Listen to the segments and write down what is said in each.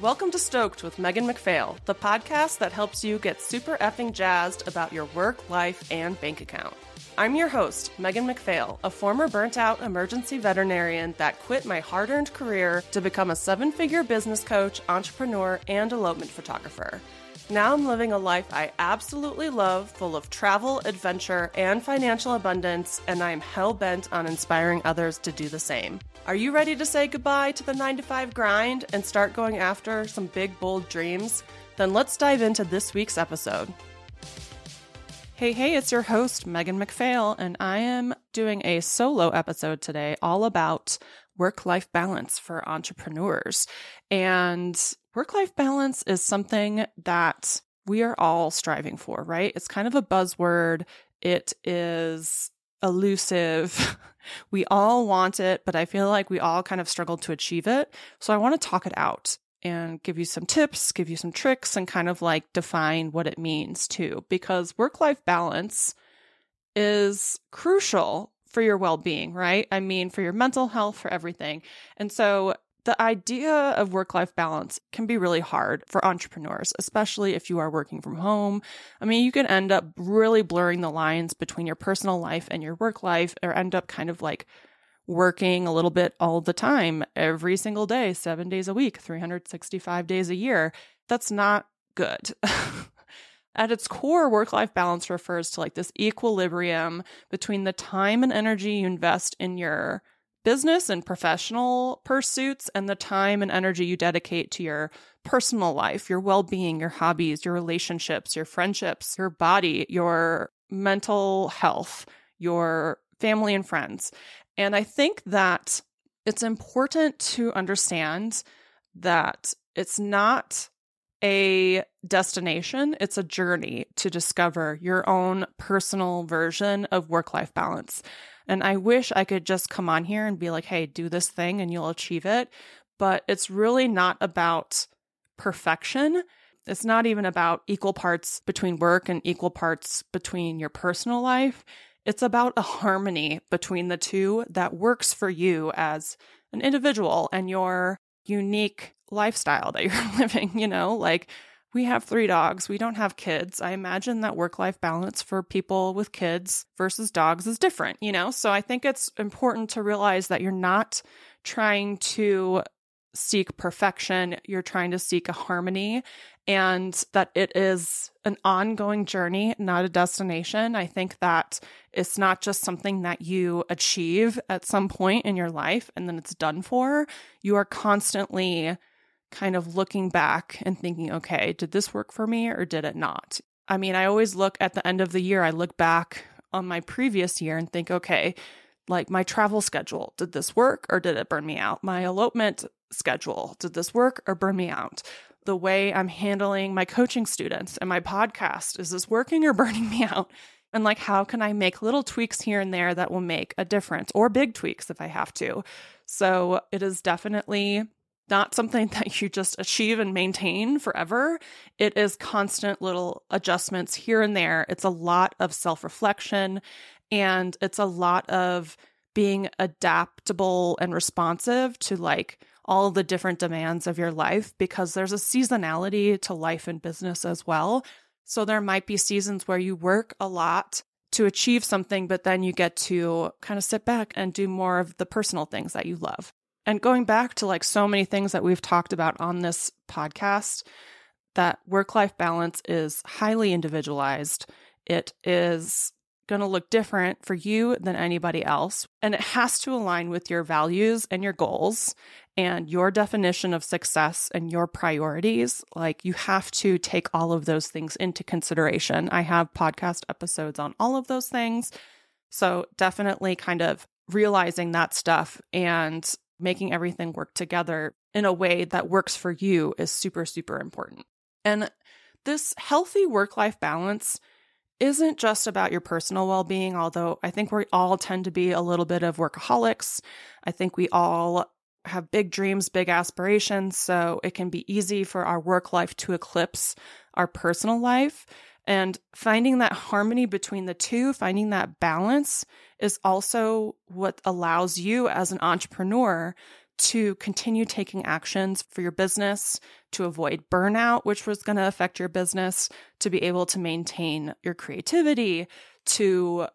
Welcome to Stoked with Megan MacPhail, the podcast that helps you get super effing jazzed about your work, life, and bank account. I'm your host, Megan MacPhail, a former burnt out emergency veterinarian that quit my hard earned career to become a seven figure business coach, entrepreneur, and elopement photographer. Now I'm living a life I absolutely love, full of travel, adventure, and financial abundance, and I am hell bent on inspiring others to do the same. Are you ready to say goodbye to the 9 to 5 grind and start going after some big, bold dreams? Then let's dive into this week's episode. Hey, hey, it's your host, Megan MacPhail, and I am doing a solo episode today all about work life balance for entrepreneurs. And work life balance is something that we are all striving for, right? It's kind of a buzzword. It is elusive. we all want it, but I feel like we all kind of struggle to achieve it. So I want to talk it out and give you some tips, give you some tricks, and kind of like define what it means too, because work life balance is crucial for your well being, right? I mean, for your mental health, for everything. And so the idea of work life balance can be really hard for entrepreneurs, especially if you are working from home. I mean, you can end up really blurring the lines between your personal life and your work life, or end up kind of like working a little bit all the time, every single day, seven days a week, 365 days a year. That's not good. At its core, work life balance refers to like this equilibrium between the time and energy you invest in your business and professional pursuits and the time and energy you dedicate to your personal life, your well being, your hobbies, your relationships, your friendships, your body, your mental health, your family and friends. And I think that it's important to understand that it's not a destination, it's a journey to discover your own personal version of work life balance. And I wish I could just come on here and be like, hey, do this thing and you'll achieve it. But it's really not about perfection. It's not even about equal parts between work and equal parts between your personal life. It's about a harmony between the two that works for you as an individual and your unique lifestyle that you're living, you know, like we have three dogs. We don't have kids. I imagine that work life balance for people with kids versus dogs is different, you know? So I think it's important to realize that you're not trying to seek perfection, you're trying to seek a harmony, and that it is an ongoing journey, not a destination. I think that it's not just something that you achieve at some point in your life and then it's done for. You are constantly kind of looking back and thinking, okay, did this work for me or did it not? I mean, I always look at the end of the year, I look back on my previous year and think, okay, like my travel schedule, did this work or did it burn me out? My elopement schedule, did this work or burn me out? The way I'm handling my coaching students and my podcast, is this working or burning me out? And like, how can I make little tweaks here and there that will make a difference or big tweaks if I have to? So it is definitely not something that you just achieve and maintain forever. It is constant little adjustments here and there. It's a lot of self reflection and it's a lot of being adaptable and responsive to like all the different demands of your life because there's a seasonality to life and business as well. So there might be seasons where you work a lot to achieve something, but then you get to kind of sit back and do more of the personal things that you love. And going back to like so many things that we've talked about on this podcast, that work life balance is highly individualized. It is going to look different for you than anybody else. And it has to align with your values and your goals and your definition of success and your priorities. Like you have to take all of those things into consideration. I have podcast episodes on all of those things. So definitely kind of realizing that stuff and making everything work together in a way that works for you is super, super important. And this healthy work life balance isn't just about your personal well being, although I think we all tend to be a little bit of workaholics. I think we all have big dreams, big aspirations. So it can be easy for our work life to eclipse our personal life. And finding that harmony between the two, finding that balance is also what allows you as an entrepreneur to continue taking actions for your business, to avoid burnout, which was going to affect your business, to be able to maintain your creativity, to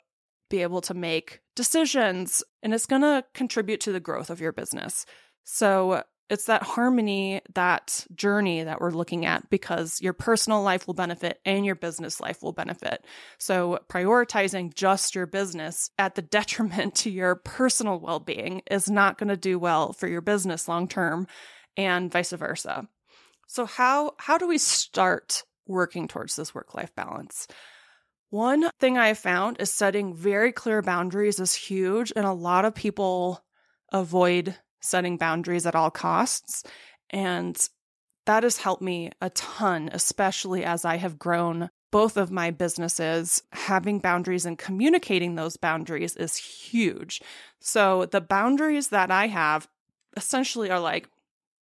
be able to make decisions, and it's going to contribute to the growth of your business. So, it's that harmony, that journey that we're looking at because your personal life will benefit and your business life will benefit. So, prioritizing just your business at the detriment to your personal well being is not going to do well for your business long term and vice versa. So, how, how do we start working towards this work life balance? One thing I have found is setting very clear boundaries is huge, and a lot of people avoid setting boundaries at all costs. And that has helped me a ton, especially as I have grown both of my businesses. Having boundaries and communicating those boundaries is huge. So the boundaries that I have essentially are like,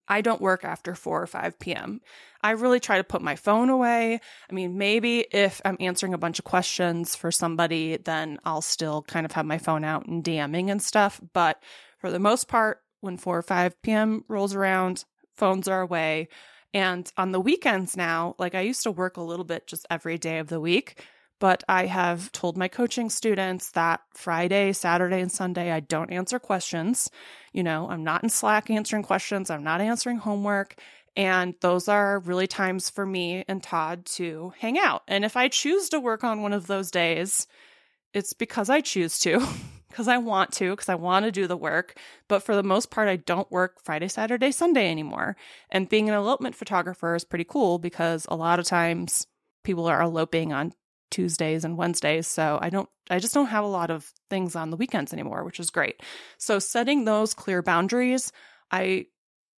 I don't work after 4 or 5 p.m. I really try to put my phone away. I mean, maybe if I'm answering a bunch of questions for somebody, then I'll still kind of have my phone out and DMing and stuff. But for the most part, when 4 or 5 p.m. rolls around, phones are away. And on the weekends now, like I used to work a little bit just every day of the week, but I have told my coaching students that Friday, Saturday, and Sunday, I don't answer questions. You know, I'm not in Slack answering questions, I'm not answering homework. And those are really times for me and Todd to hang out. And if I choose to work on one of those days, it's because I choose to. because I want to, because I want to do the work. But for the most part, I don't work Friday, Saturday, Sunday anymore. And being an elopement photographer is pretty cool because a lot of times people are eloping on Tuesdays and Wednesdays. So I don't, I just don't have a lot of things on the weekends anymore, which is great. So setting those clear boundaries, I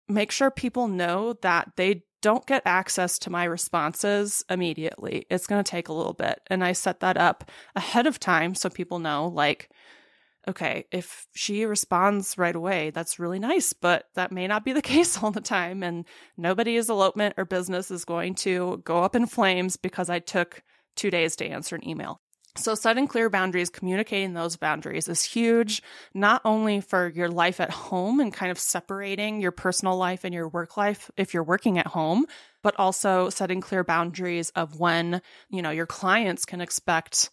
make sure people know that they don't get access to my responses immediately. It's going to take a little bit. And I set that up ahead of time so people know, like, okay, if she responds right away, that's really nice, but that may not be the case all the time. And nobody's elopement or business is going to go up in flames because I took two days to answer an email. So, setting clear boundaries, communicating those boundaries is huge, not only for your life at home and kind of separating your personal life and your work life if you're working at home, but also setting clear boundaries of when, you know, your clients can expect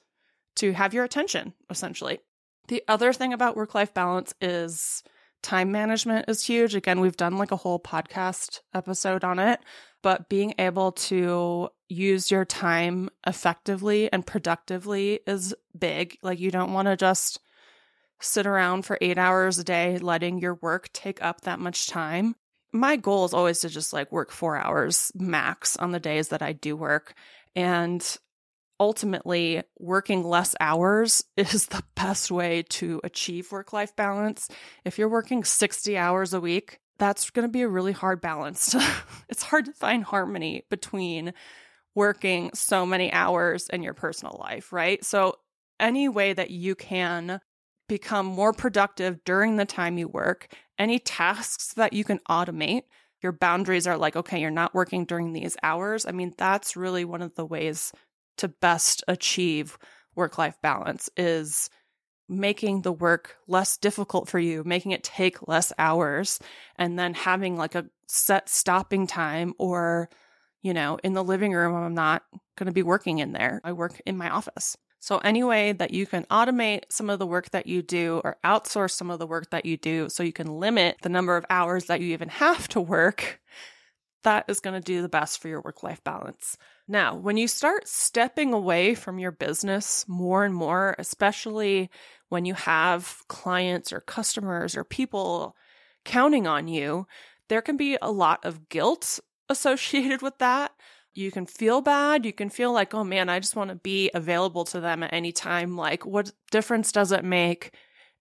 to have your attention, essentially. The other thing about work life balance is time management is huge. Again, we've done like a whole podcast episode on it, but being able to use your time effectively and productively is big. Like, you don't want to just sit around for eight hours a day letting your work take up that much time. My goal is always to just like work four hours max on the days that I do work. And ultimately working less hours is the best way to achieve work life balance. If you're working 60 hours a week, that's going to be a really hard balance. it's hard to find harmony between working so many hours in your personal life, right? So, any way that you can become more productive during the time you work, any tasks that you can automate, your boundaries are like, okay, you're not working during these hours. I mean, that's really one of the ways to best achieve work life balance is making the work less difficult for you, making it take less hours, and then having like a set stopping time or, you know, in the living room, I'm not going to be working in there. I work in my office. So, any way that you can automate some of the work that you do or outsource some of the work that you do so you can limit the number of hours that you even have to work, that is going to do the best for your work life balance. Now, when you start stepping away from your business more and more, especially when you have clients or customers or people counting on you, there can be a lot of guilt associated with that. You can feel bad. You can feel like, oh man, I just want to be available to them at any time. Like, what difference does it make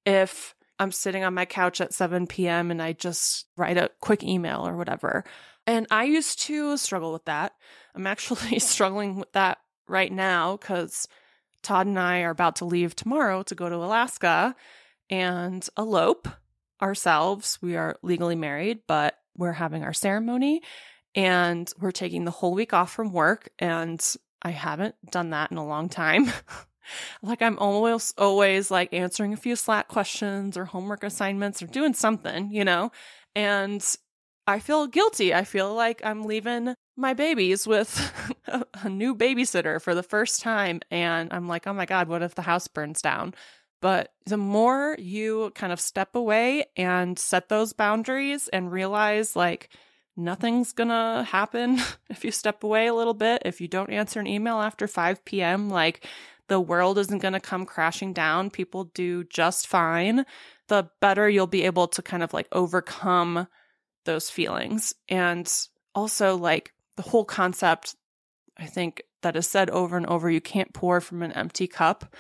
if I'm sitting on my couch at 7 p.m. and I just write a quick email or whatever? And I used to struggle with that. I'm actually struggling with that right now because Todd and I are about to leave tomorrow to go to Alaska and elope ourselves. We are legally married, but we're having our ceremony and we're taking the whole week off from work. And I haven't done that in a long time. like I'm almost always like answering a few Slack questions or homework assignments or doing something, you know. And I feel guilty. I feel like I'm leaving my babies with a new babysitter for the first time. And I'm like, oh my God, what if the house burns down? But the more you kind of step away and set those boundaries and realize like nothing's gonna happen if you step away a little bit, if you don't answer an email after 5 p.m., like the world isn't gonna come crashing down. People do just fine. The better you'll be able to kind of like overcome those feelings. And also, like the whole concept, I think, that is said over and over you can't pour from an empty cup.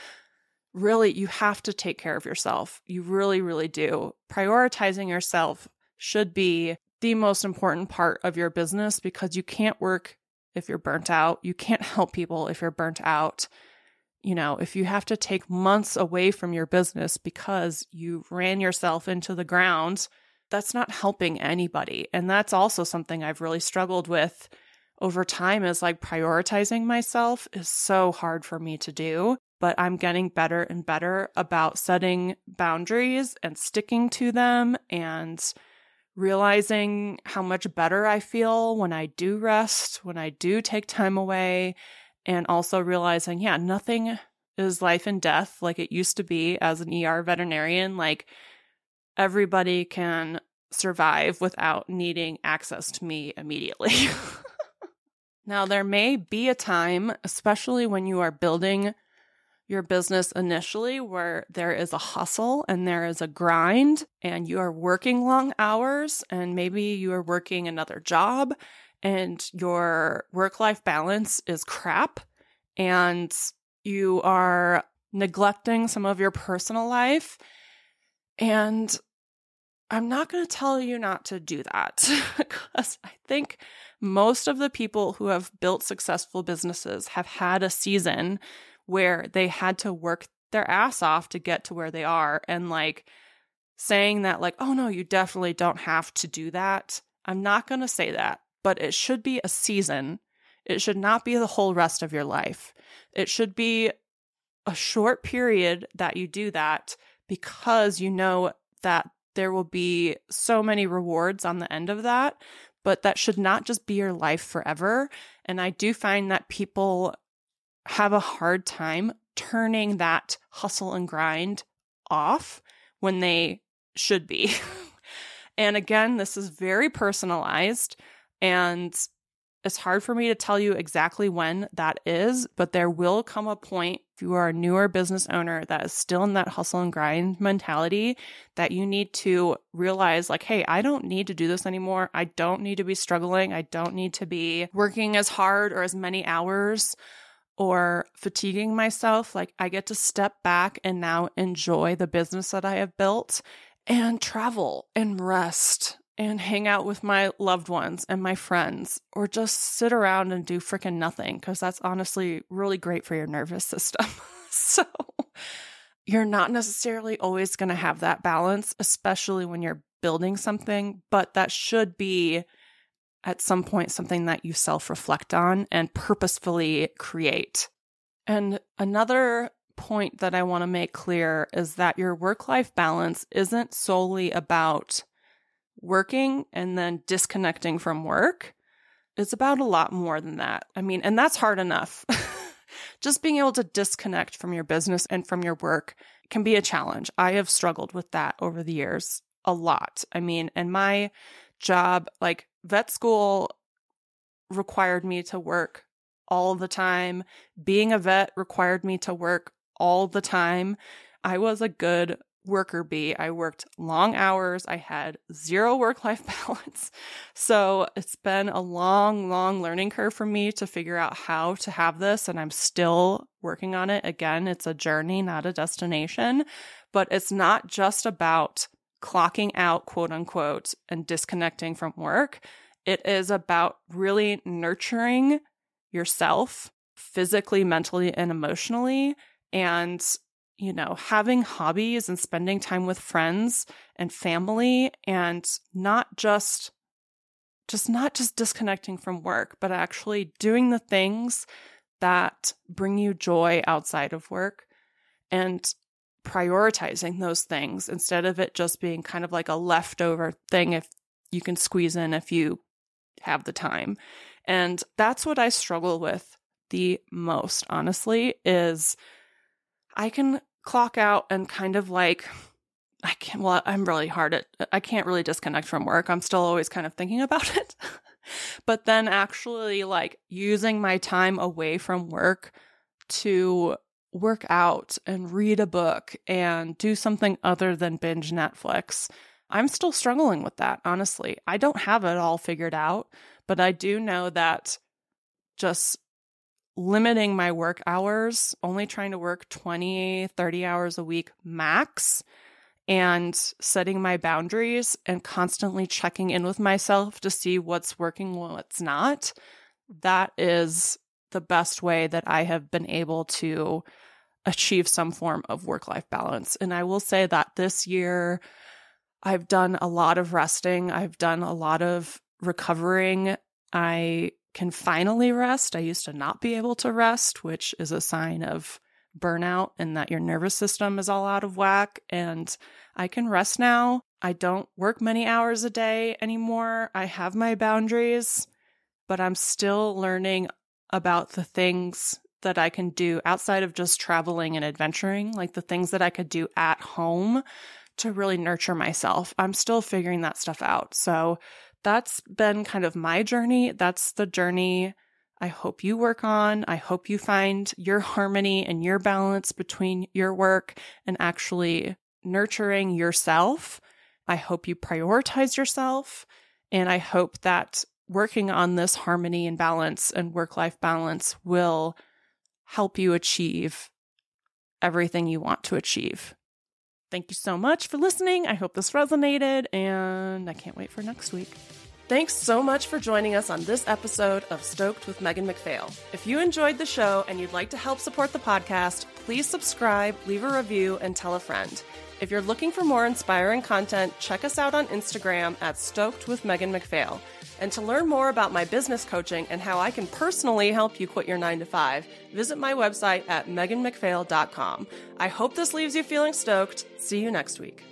Really, you have to take care of yourself. You really, really do. Prioritizing yourself should be the most important part of your business because you can't work if you're burnt out. You can't help people if you're burnt out. You know, if you have to take months away from your business because you ran yourself into the ground that's not helping anybody. And that's also something I've really struggled with over time is like prioritizing myself is so hard for me to do. But I'm getting better and better about setting boundaries and sticking to them and realizing how much better I feel when I do rest, when I do take time away, and also realizing, yeah, nothing is life and death like it used to be as an ER veterinarian. Like, everybody can survive without needing access to me immediately. now, there may be a time, especially when you are building your business initially, where there is a hustle and there is a grind, and you are working long hours, and maybe you are working another job, and your work life balance is crap, and you are neglecting some of your personal life. And I'm not going to tell you not to do that because I think most of the people who have built successful businesses have had a season where they had to work their ass off to get to where they are. And like saying that, like, oh no, you definitely don't have to do that. I'm not going to say that, but it should be a season. It should not be the whole rest of your life. It should be a short period that you do that because you know that there will be so many rewards on the end of that, but that should not just be your life forever. And I do find that people have a hard time turning that hustle and grind off when they should be. and again, this is very personalized and it's hard for me to tell you exactly when that is, but there will come a point if you are a newer business owner that is still in that hustle and grind mentality that you need to realize like, hey, I don't need to do this anymore. I don't need to be struggling. I don't need to be working as hard or as many hours or fatiguing myself. Like, I get to step back and now enjoy the business that I have built and travel and rest and hang out with my loved ones and my friends or just sit around and do freaking nothing because that's honestly really great for your nervous system. so you're not necessarily always going to have that balance, especially when you're building something, but that should be at some point something that you self reflect on and purposefully create. And another point that I want to make clear is that your work life balance isn't solely about working and then disconnecting from work It's about a lot more than that. I mean, and that's hard enough. Just being able to disconnect from your business and from your work can be a challenge. I have struggled with that over the years a lot. I mean, and my job, like vet school, required me to work all the time. Being a vet required me to work all the time. I was a good worker bee. I worked long hours. I had zero work life balance. So it's been a long, long learning curve for me to figure out how to have this. And I'm still working on it. Again, it's a journey, not a destination, but it's not just about clocking out, quote unquote, and disconnecting from work. It is about really nurturing yourself physically, mentally, and emotionally and you know, having hobbies and spending time with friends and family and not just just not just disconnecting from work, but actually doing the things that bring you joy outside of work and prioritizing those things instead of it just being kind of like a leftover thing if you can squeeze in if you have the time. And that's what I struggle with the most, honestly, is I can clock out and kind of like I can't well, I'm really hard at I can't really disconnect from work. I'm still always kind of thinking about it. but then actually like using my time away from work to work out and read a book and do something other than binge Netflix. I'm still struggling with that, honestly. I don't have it all figured out, but I do know that just limiting my work hours, only trying to work 20, 30 hours a week max, and setting my boundaries and constantly checking in with myself to see what's working, what's not. That is the best way that I have been able to achieve some form of work life balance. And I will say that this year, I've done a lot of resting, I've done a lot of recovering. I can finally rest. I used to not be able to rest, which is a sign of burnout and that your nervous system is all out of whack. And I can rest now. I don't work many hours a day anymore. I have my boundaries, but I'm still learning about the things that I can do outside of just traveling and adventuring, like the things that I could do at home to really nurture myself. I'm still figuring that stuff out. So that's been kind of my journey. That's the journey I hope you work on. I hope you find your harmony and your balance between your work and actually nurturing yourself. I hope you prioritize yourself. And I hope that working on this harmony and balance and work life balance will help you achieve everything you want to achieve. Thank you so much for listening. I hope this resonated, and I can't wait for next week. Thanks so much for joining us on this episode of Stoked with Megan MacPhail. If you enjoyed the show and you'd like to help support the podcast, please subscribe, leave a review, and tell a friend. If you're looking for more inspiring content, check us out on Instagram at Stoked with Megan MacPhail. And to learn more about my business coaching and how I can personally help you quit your nine to five, visit my website at meganmacphail.com. I hope this leaves you feeling stoked. See you next week.